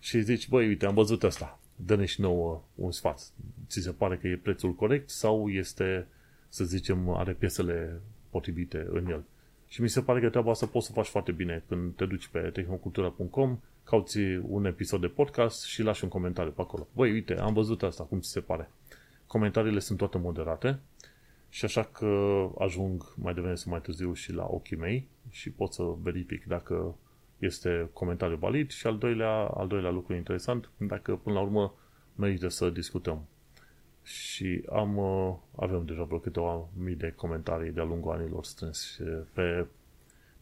și zici, băi, uite, am văzut asta, dă-ne și nouă un sfat. Ți se pare că e prețul corect sau este, să zicem, are piesele potrivite în el? Și mi se pare că treaba asta poți să faci foarte bine când te duci pe tehnocultura.com, cauți un episod de podcast și lași un comentariu pe acolo. Băi, uite, am văzut asta, cum ți se pare? Comentariile sunt toate moderate și așa că ajung mai devreme sau mai târziu și la ochii mei și pot să verific dacă este comentariu valid și al doilea, al doilea lucru interesant, dacă până la urmă merită să discutăm. Și am, uh, avem deja vreo câteva mii de comentarii de-a lungul anilor strâns pe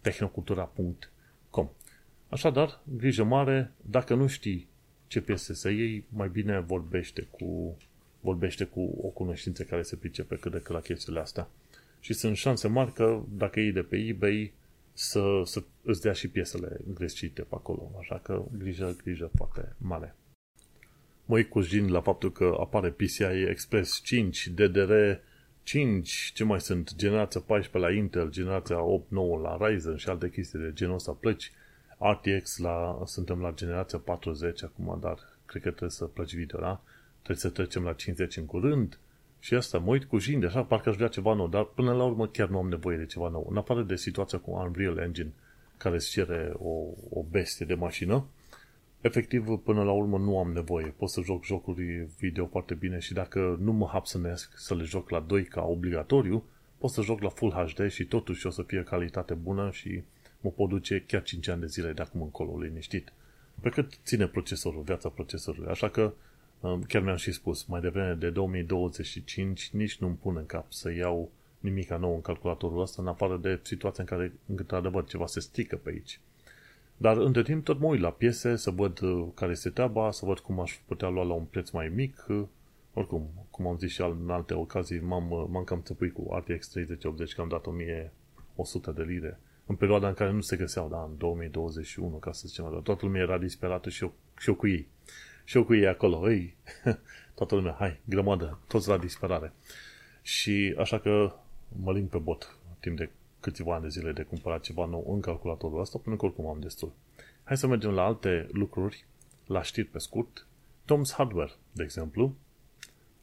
tehnocultura.com Așadar, grijă mare, dacă nu știi ce piese să iei, mai bine vorbește cu vorbește cu o cunoștință care se pricepe cât de cât la chestiile astea. Și sunt șanse mari că dacă iei de pe eBay să, să îți dea și piesele greșite pe acolo. Așa că grijă, grijă foarte mare. Mă cujin la faptul că apare PCI Express 5, DDR 5, ce mai sunt, generația 14 la Intel, generația 8, 9 la Ryzen și alte chestii de genul ăsta plăci. RTX la, suntem la generația 40 acum, dar cred că trebuie să plăci video, da? trebuie să trecem la 50 în curând și asta mă uit cu jinde, așa, parcă aș vrea ceva nou, dar până la urmă chiar nu am nevoie de ceva nou. În afară de situația cu Unreal Engine, care îți cere o, o bestie de mașină, efectiv, până la urmă nu am nevoie. Pot să joc jocuri video foarte bine și dacă nu mă hapsănesc să le joc la 2 ca obligatoriu, pot să joc la Full HD și totuși o să fie calitate bună și mă pot duce chiar 5 ani de zile de acum încolo liniștit. Pe cât ține procesorul, viața procesorului. Așa că Chiar mi-am și spus, mai devreme de 2025 nici nu-mi pun în cap să iau nimic nou în calculatorul ăsta, în afară de situația în care, într-adevăr, ceva se strică pe aici. Dar, între timp, tot mă uit la piese, să văd uh, care este treaba, să văd cum aș putea lua la un preț mai mic. Uh, oricum, cum am zis și în alte ocazii, m-am, uh, m-am cam țăpuit cu RTX 3080, că am dat 1100 de lire. În perioada în care nu se găseau, da, în 2021, ca să zicem, dar toată lumea era disperată și eu, și eu cu ei și eu cu ei acolo, ei, toată lumea, hai, grămadă, toți la disperare. Și așa că mă ling pe bot timp de câțiva ani de zile de cumpărat ceva nou în calculatorul ăsta, până că oricum am destul. Hai să mergem la alte lucruri, la știri pe scurt. Tom's Hardware, de exemplu,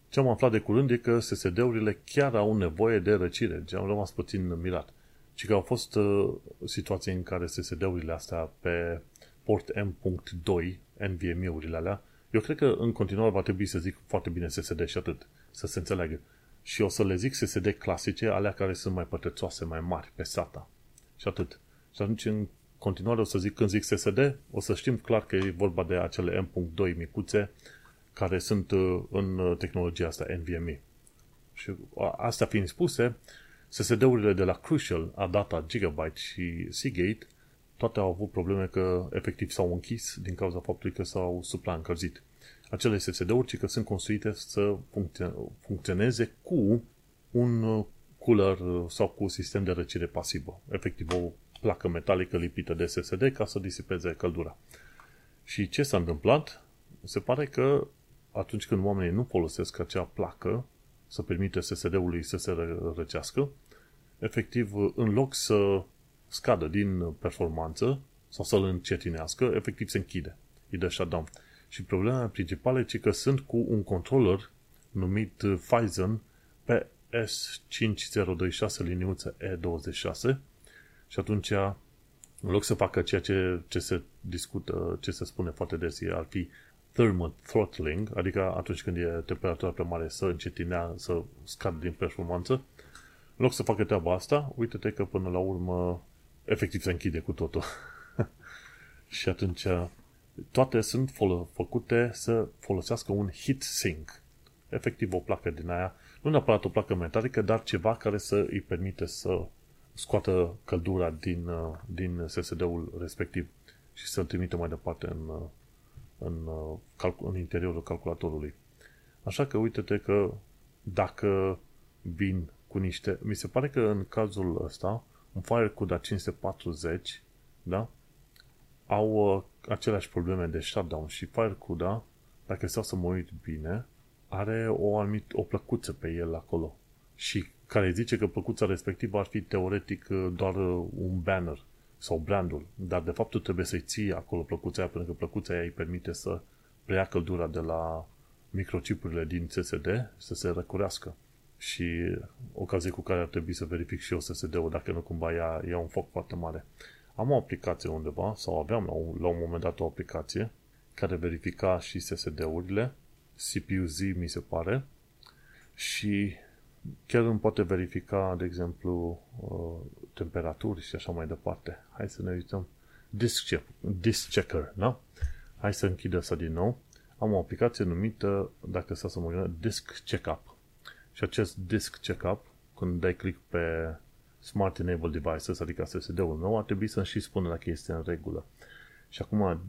ce am aflat de curând e că SSD-urile chiar au nevoie de răcire. Am rămas puțin mirat. Și că au fost uh, situații în care SSD-urile astea pe port M.2, NVMe-urile alea, eu cred că în continuare va trebui să zic foarte bine SSD și atât, să se înțeleagă. Și o să le zic SSD clasice, alea care sunt mai pătrățoase, mai mari, pe SATA. Și atât. Și atunci, în continuare, o să zic, când zic SSD, o să știm clar că e vorba de acele M.2 micuțe care sunt uh, în uh, tehnologia asta NVMe. Și astea fiind spuse, SSD-urile de la Crucial, Adata, Gigabyte și Seagate toate au avut probleme că efectiv s-au închis din cauza faptului că s-au supraîncălzit. Acele SSD-uri că sunt construite să funcționeze cu un uh, cooler uh, sau cu un sistem de răcire pasivă. Efectiv o placă metalică lipită de SSD ca să disipeze căldura. Și ce s-a întâmplat? Se pare că atunci când oamenii nu folosesc acea placă să permite SSD-ului să se răcească, efectiv, în loc să scadă din performanță sau să-l încetinească, efectiv se închide. Îi dă shutdown. Și problema principală e că sunt cu un controller numit Phison pe S5026 liniuță E26 și atunci în loc să facă ceea ce, ce se discută, ce se spune foarte des, ar fi thermal throttling, adică atunci când e temperatura prea mare să încetinea, să scadă din performanță, în loc să facă treaba asta, uite-te că până la urmă efectiv se închide cu totul. și atunci toate sunt fol- făcute să folosească un heat sink. Efectiv o placă din aia, nu neapărat o placă metalică, dar ceva care să îi permite să scoată căldura din, uh, din SSD-ul respectiv și să-l trimite mai departe în, uh, în, uh, în interiorul calculatorului. Așa că uite-te că dacă vin cu niște... Mi se pare că în cazul ăsta, un FireCuda 540, da? Au uh, aceleași probleme de shutdown și FireCuda, dacă stau să mă uit bine, are o anumit, o plăcuță pe el acolo. Și care zice că plăcuța respectivă ar fi teoretic uh, doar uh, un banner sau brandul, dar de fapt tu trebuie să-i ții acolo plăcuța aia, pentru că plăcuța aia îi permite să preia căldura de la microchipurile din SSD să se răcurească. Și ocazie cu care ar trebui să verific și eu SSD-ul dacă nu cumva ia, ia un foc foarte mare. Am o aplicație undeva, sau aveam la un, la un moment dat o aplicație care verifica și SSD-urile, CPU-Z mi se pare, și chiar îmi poate verifica, de exemplu, uh, temperaturi și așa mai departe. Hai să ne uităm. Disk, check, disk checker, da? Hai să închid asta din nou. Am o aplicație numită, dacă să mă gândesc, Disk Checkup. Și acest Disk Checkup, când dai click pe Smart Enabled Devices, adică SSD-ul nou, ar trebui să-mi și spună dacă este în regulă. Și acum,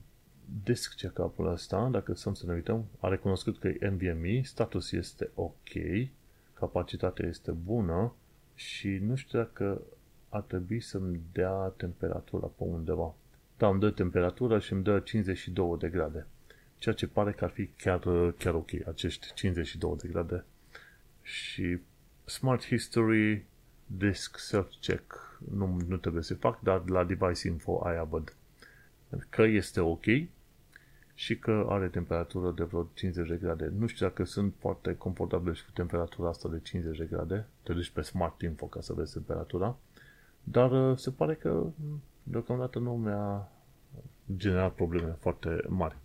Disk Checkup-ul ăsta, dacă să să ne uităm, a recunoscut că e NVMe, status este ok, capacitatea este bună și nu știu dacă ar trebui să-mi dea temperatura pe undeva. Da, îmi dă temperatura și îmi dă 52 de grade. Ceea ce pare că ar fi chiar, chiar ok, acești 52 de grade. Și Smart History, Disk Self-Check, nu, nu trebuie să fac, dar la Device Info aia văd că este ok și că are temperatură de vreo 50 de grade. Nu știu dacă sunt foarte confortabil și cu temperatura asta de 50 de grade. Te duci pe Smart Info ca să vezi temperatura. Dar uh, se pare că mm, deocamdată nu mi-a generat probleme foarte mari.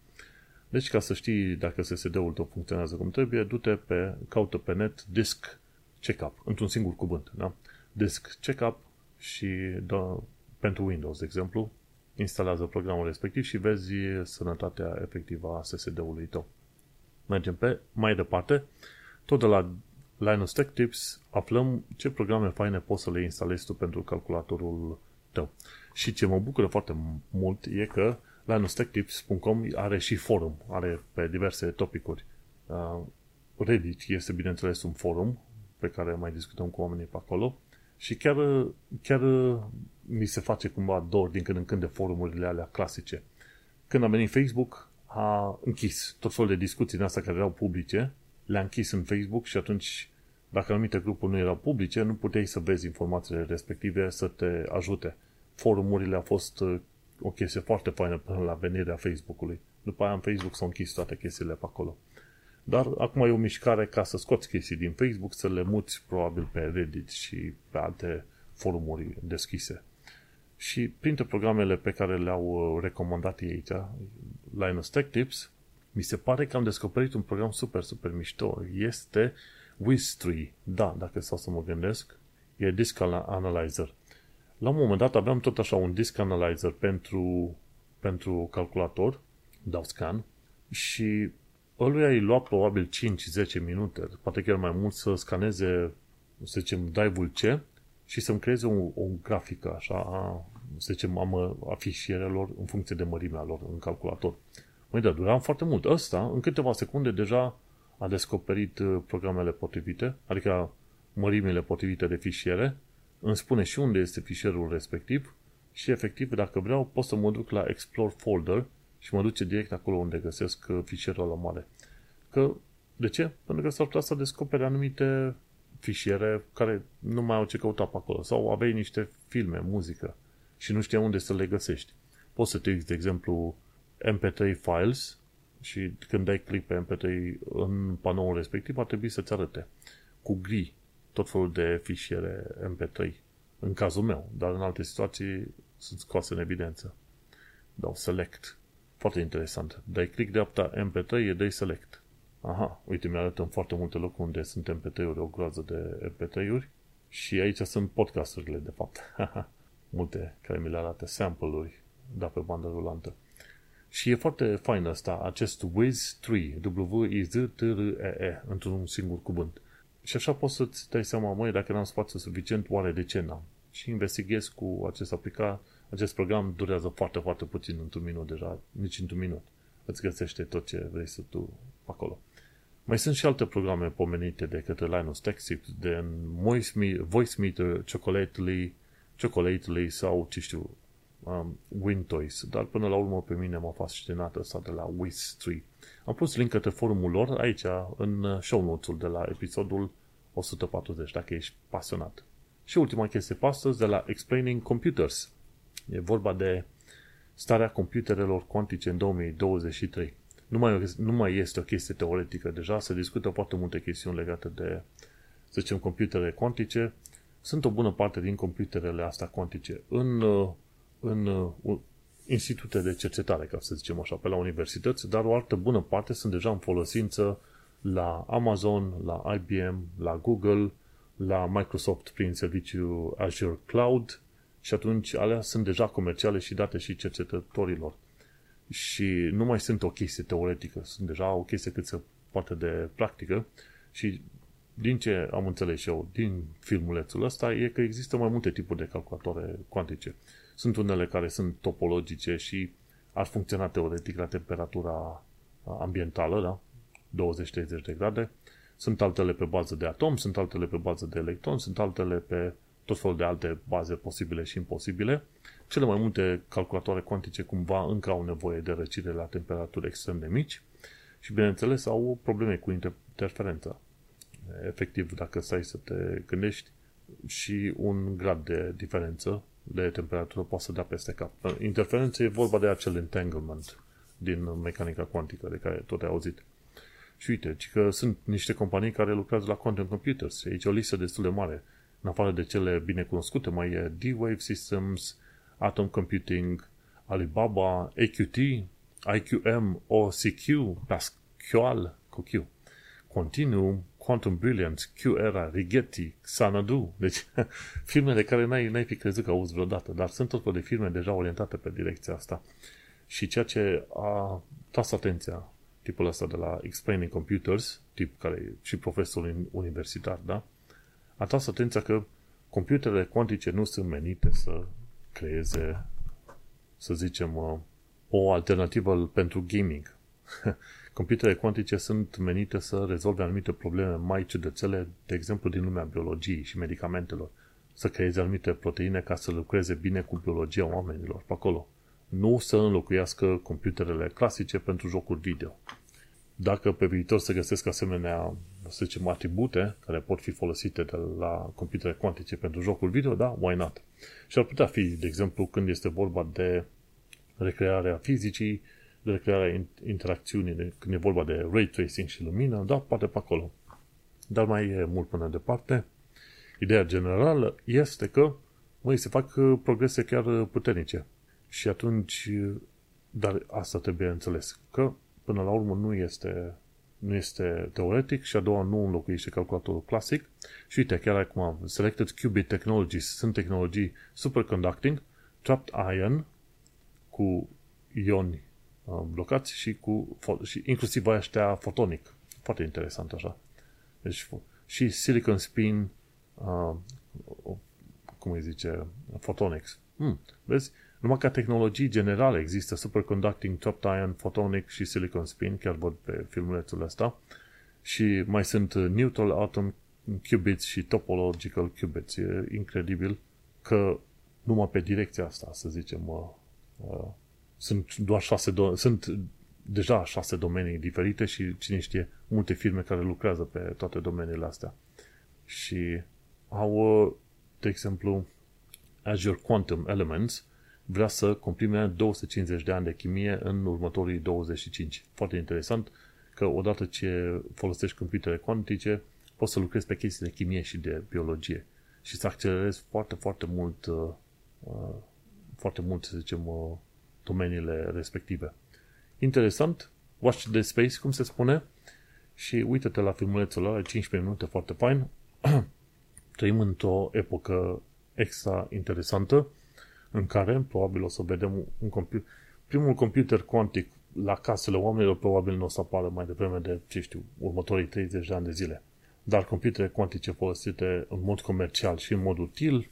Deci ca să știi dacă SSD-ul tău funcționează cum trebuie, du-te pe, caută pe net disk checkup, într-un singur cuvânt, da? Disk checkup și dă, pentru Windows, de exemplu, instalează programul respectiv și vezi sănătatea efectivă a SSD-ului tău. Mergem pe mai departe. Tot de la Linus Tech Tips aflăm ce programe faine poți să le instalezi tu pentru calculatorul tău. Și ce mă bucură foarte mult e că linustechtips.com are și forum, are pe diverse topicuri. Uh, Reddit este bineînțeles un forum pe care mai discutăm cu oamenii pe acolo și chiar, chiar mi se face cumva dor din când în când de forumurile alea clasice. Când a venit Facebook, a închis tot felul de discuții din astea care erau publice, le-a închis în Facebook și atunci, dacă anumite grupuri nu erau publice, nu puteai să vezi informațiile respective să te ajute. Forumurile au fost uh, o chestie foarte faină până la venirea Facebook-ului. După aia în Facebook s-au închis toate chestiile pe acolo. Dar acum e o mișcare ca să scoți chestii din Facebook, să le muți probabil pe Reddit și pe alte forumuri deschise. Și printre programele pe care le-au uh, recomandat ei aici, Linus Tech Tips, mi se pare că am descoperit un program super, super mișto. Este Wiz3. Da, dacă stau să mă gândesc, e Disk Analyzer. La un moment dat aveam tot așa un Disk Analyzer pentru, pentru calculator, dau scan, și ăluia îi lua probabil 5-10 minute, poate chiar mai mult, să scaneze, să zicem, drive-ul C și să-mi creeze o, o grafică așa, a, să zicem, a, a fișierelor în funcție de mărimea lor în calculator. Măi, da, duram foarte mult. Ăsta, în câteva secunde, deja a descoperit uh, programele potrivite, adică mărimile potrivite de fișiere, îmi spune și unde este fișierul respectiv și efectiv, dacă vreau, pot să mă duc la Explore Folder și mă duce direct acolo unde găsesc uh, fișierul la mare. Că, de ce? Pentru că s-ar putea să descopere anumite fișiere care nu mai au ce căuta pe acolo. Sau aveai niște filme, muzică și nu știi unde să le găsești. Poți să te uiți, de exemplu, MP3 files și când dai click pe MP3 în panoul respectiv, ar trebui să-ți arate cu gri tot felul de fișiere MP3, în cazul meu, dar în alte situații sunt scoase în evidență. Dau select. Foarte interesant. Dai click dreapta MP3, e dai select. Aha, uite, mi-arată în foarte multe locuri unde sunt MP3-uri, o groază de MP3-uri și aici sunt podcasturile, de fapt. multe care mi le arată sample-uri, da, pe bandă rulantă. Și e foarte fain asta, acest Wiz 3, w i z t r e e într-un singur cuvânt. Și așa poți să-ți dai seama, măi, dacă n-am spațiu suficient, oare de ce n-am? Și investighez cu acest aplicat, acest program durează foarte, foarte puțin, într-un minut deja, nici într-un minut. Îți găsește tot ce vrei să tu acolo. Mai sunt și alte programe pomenite de către Linus Tech Tips, de Voice Meter, Chocolately, Chocolately sau, ce știu, um, WinToys, dar până la urmă pe mine m-a fascinat ăsta de la Wiz3. Am pus link către forumul lor aici în show notes-ul de la episodul 140, dacă ești pasionat. Și ultima chestie pe astăzi de la Explaining Computers. E vorba de starea computerelor cuantice în 2023. Nu mai, nu mai este o chestie teoretică deja, se discută foarte multe chestiuni legate de, să zicem, computere cuantice. Sunt o bună parte din computerele astea cuantice în uh, în uh, institute de cercetare, ca să zicem așa, pe la universități, dar o altă bună parte sunt deja în folosință la Amazon, la IBM, la Google, la Microsoft prin serviciul Azure Cloud și atunci alea sunt deja comerciale și date și cercetătorilor. Și nu mai sunt o chestie teoretică, sunt deja o chestie cât se poate de practică și din ce am înțeles eu din filmulețul ăsta e că există mai multe tipuri de calculatoare cuantice. Sunt unele care sunt topologice și ar funcționa teoretic la temperatura ambientală, da? 20-30 de grade. Sunt altele pe bază de atom, sunt altele pe bază de electron, sunt altele pe tot felul de alte baze posibile și imposibile. Cele mai multe calculatoare cuantice cumva încă au nevoie de răcire la temperaturi extrem de mici și, bineînțeles, au probleme cu interferența. Efectiv, dacă stai să te gândești, și un grad de diferență de temperatură poate să dea peste cap. Interferență e vorba de acel entanglement din mecanica cuantică de care tot ai auzit. Și uite, că sunt niște companii care lucrează la quantum computers. Aici o listă destul de mare. În afară de cele bine cunoscute, mai e D-Wave Systems, Atom Computing, Alibaba, AQT, IQM, OCQ, Pascal, cu Q, Continuum, Quantum Brilliance, Q-Era, Rigetti, Xanadu. Deci firme de care n-ai, n-ai fi crezut că auzi vreodată, dar sunt tot de firme deja orientate pe direcția asta. Și ceea ce a tras atenția tipul ăsta de la Explaining Computers, tip care e și profesor universitar, da? A tras atenția că computerele cuantice nu sunt menite să creeze, să zicem, uh, o alternativă pentru gaming. Computerele cuantice sunt menite să rezolve anumite probleme mai ciudățele, de exemplu din lumea biologiei și medicamentelor, să creeze anumite proteine ca să lucreze bine cu biologia oamenilor pe acolo. Nu să înlocuiască computerele clasice pentru jocuri video. Dacă pe viitor se găsesc asemenea, să zicem, atribute care pot fi folosite de la computere cuantice pentru jocuri video, da, why not? Și ar putea fi, de exemplu, când este vorba de recrearea fizicii, de crearea interacțiunii, de, când e vorba de ray tracing și lumină, da, poate pe acolo. Dar mai e mult până departe. Ideea generală este că, măi, se fac uh, progrese chiar uh, puternice. Și atunci, uh, dar asta trebuie înțeles, că până la urmă nu este, nu este teoretic și a doua nu înlocuiește calculatorul clasic. Și uite, chiar acum, Selected Qubit Technologies sunt tehnologii superconducting, trapped ion cu ioni Uh, blocați și cu și inclusiv ăștia fotonic. Foarte interesant așa. Deci, și silicon spin uh, cum îi zice, photonics. Hmm, vezi? Numai ca tehnologii generale există superconducting, top ion, photonic și silicon spin, chiar văd pe filmulețul ăsta. Și mai sunt neutral atom qubits și topological qubits. E incredibil că numai pe direcția asta, să zicem, uh, uh, sunt doar șase, do- sunt deja șase domenii diferite și cine știe, multe firme care lucrează pe toate domeniile astea. Și au, de exemplu, Azure Quantum Elements vrea să comprime 250 de ani de chimie în următorii 25. Foarte interesant că odată ce folosești computere cuantice, poți să lucrezi pe chestii de chimie și de biologie și să accelerezi foarte, foarte mult, uh, uh, foarte mult, să zicem, uh, domeniile respective. Interesant, watch the space, cum se spune, și uită-te la filmulețul ăla, 15 minute, foarte fain. Trăim într-o epocă extra interesantă în care probabil o să vedem un computer, primul computer cuantic la casele oamenilor probabil nu o să apară mai devreme de, ce știu, următorii 30 de ani de zile. Dar computere cuantice folosite în mod comercial și în mod util,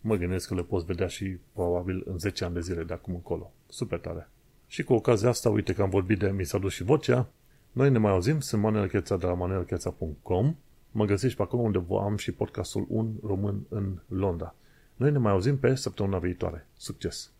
mă gândesc că le poți vedea și probabil în 10 ani de zile de acum încolo. Super tare! Și cu ocazia asta, uite că am vorbit de Mi s-a dus și vocea, noi ne mai auzim, sunt Manuel Cheța de la manuelcheța.com Mă găsești pe acolo unde am și podcastul Un Român în Londra. Noi ne mai auzim pe săptămâna viitoare. Succes!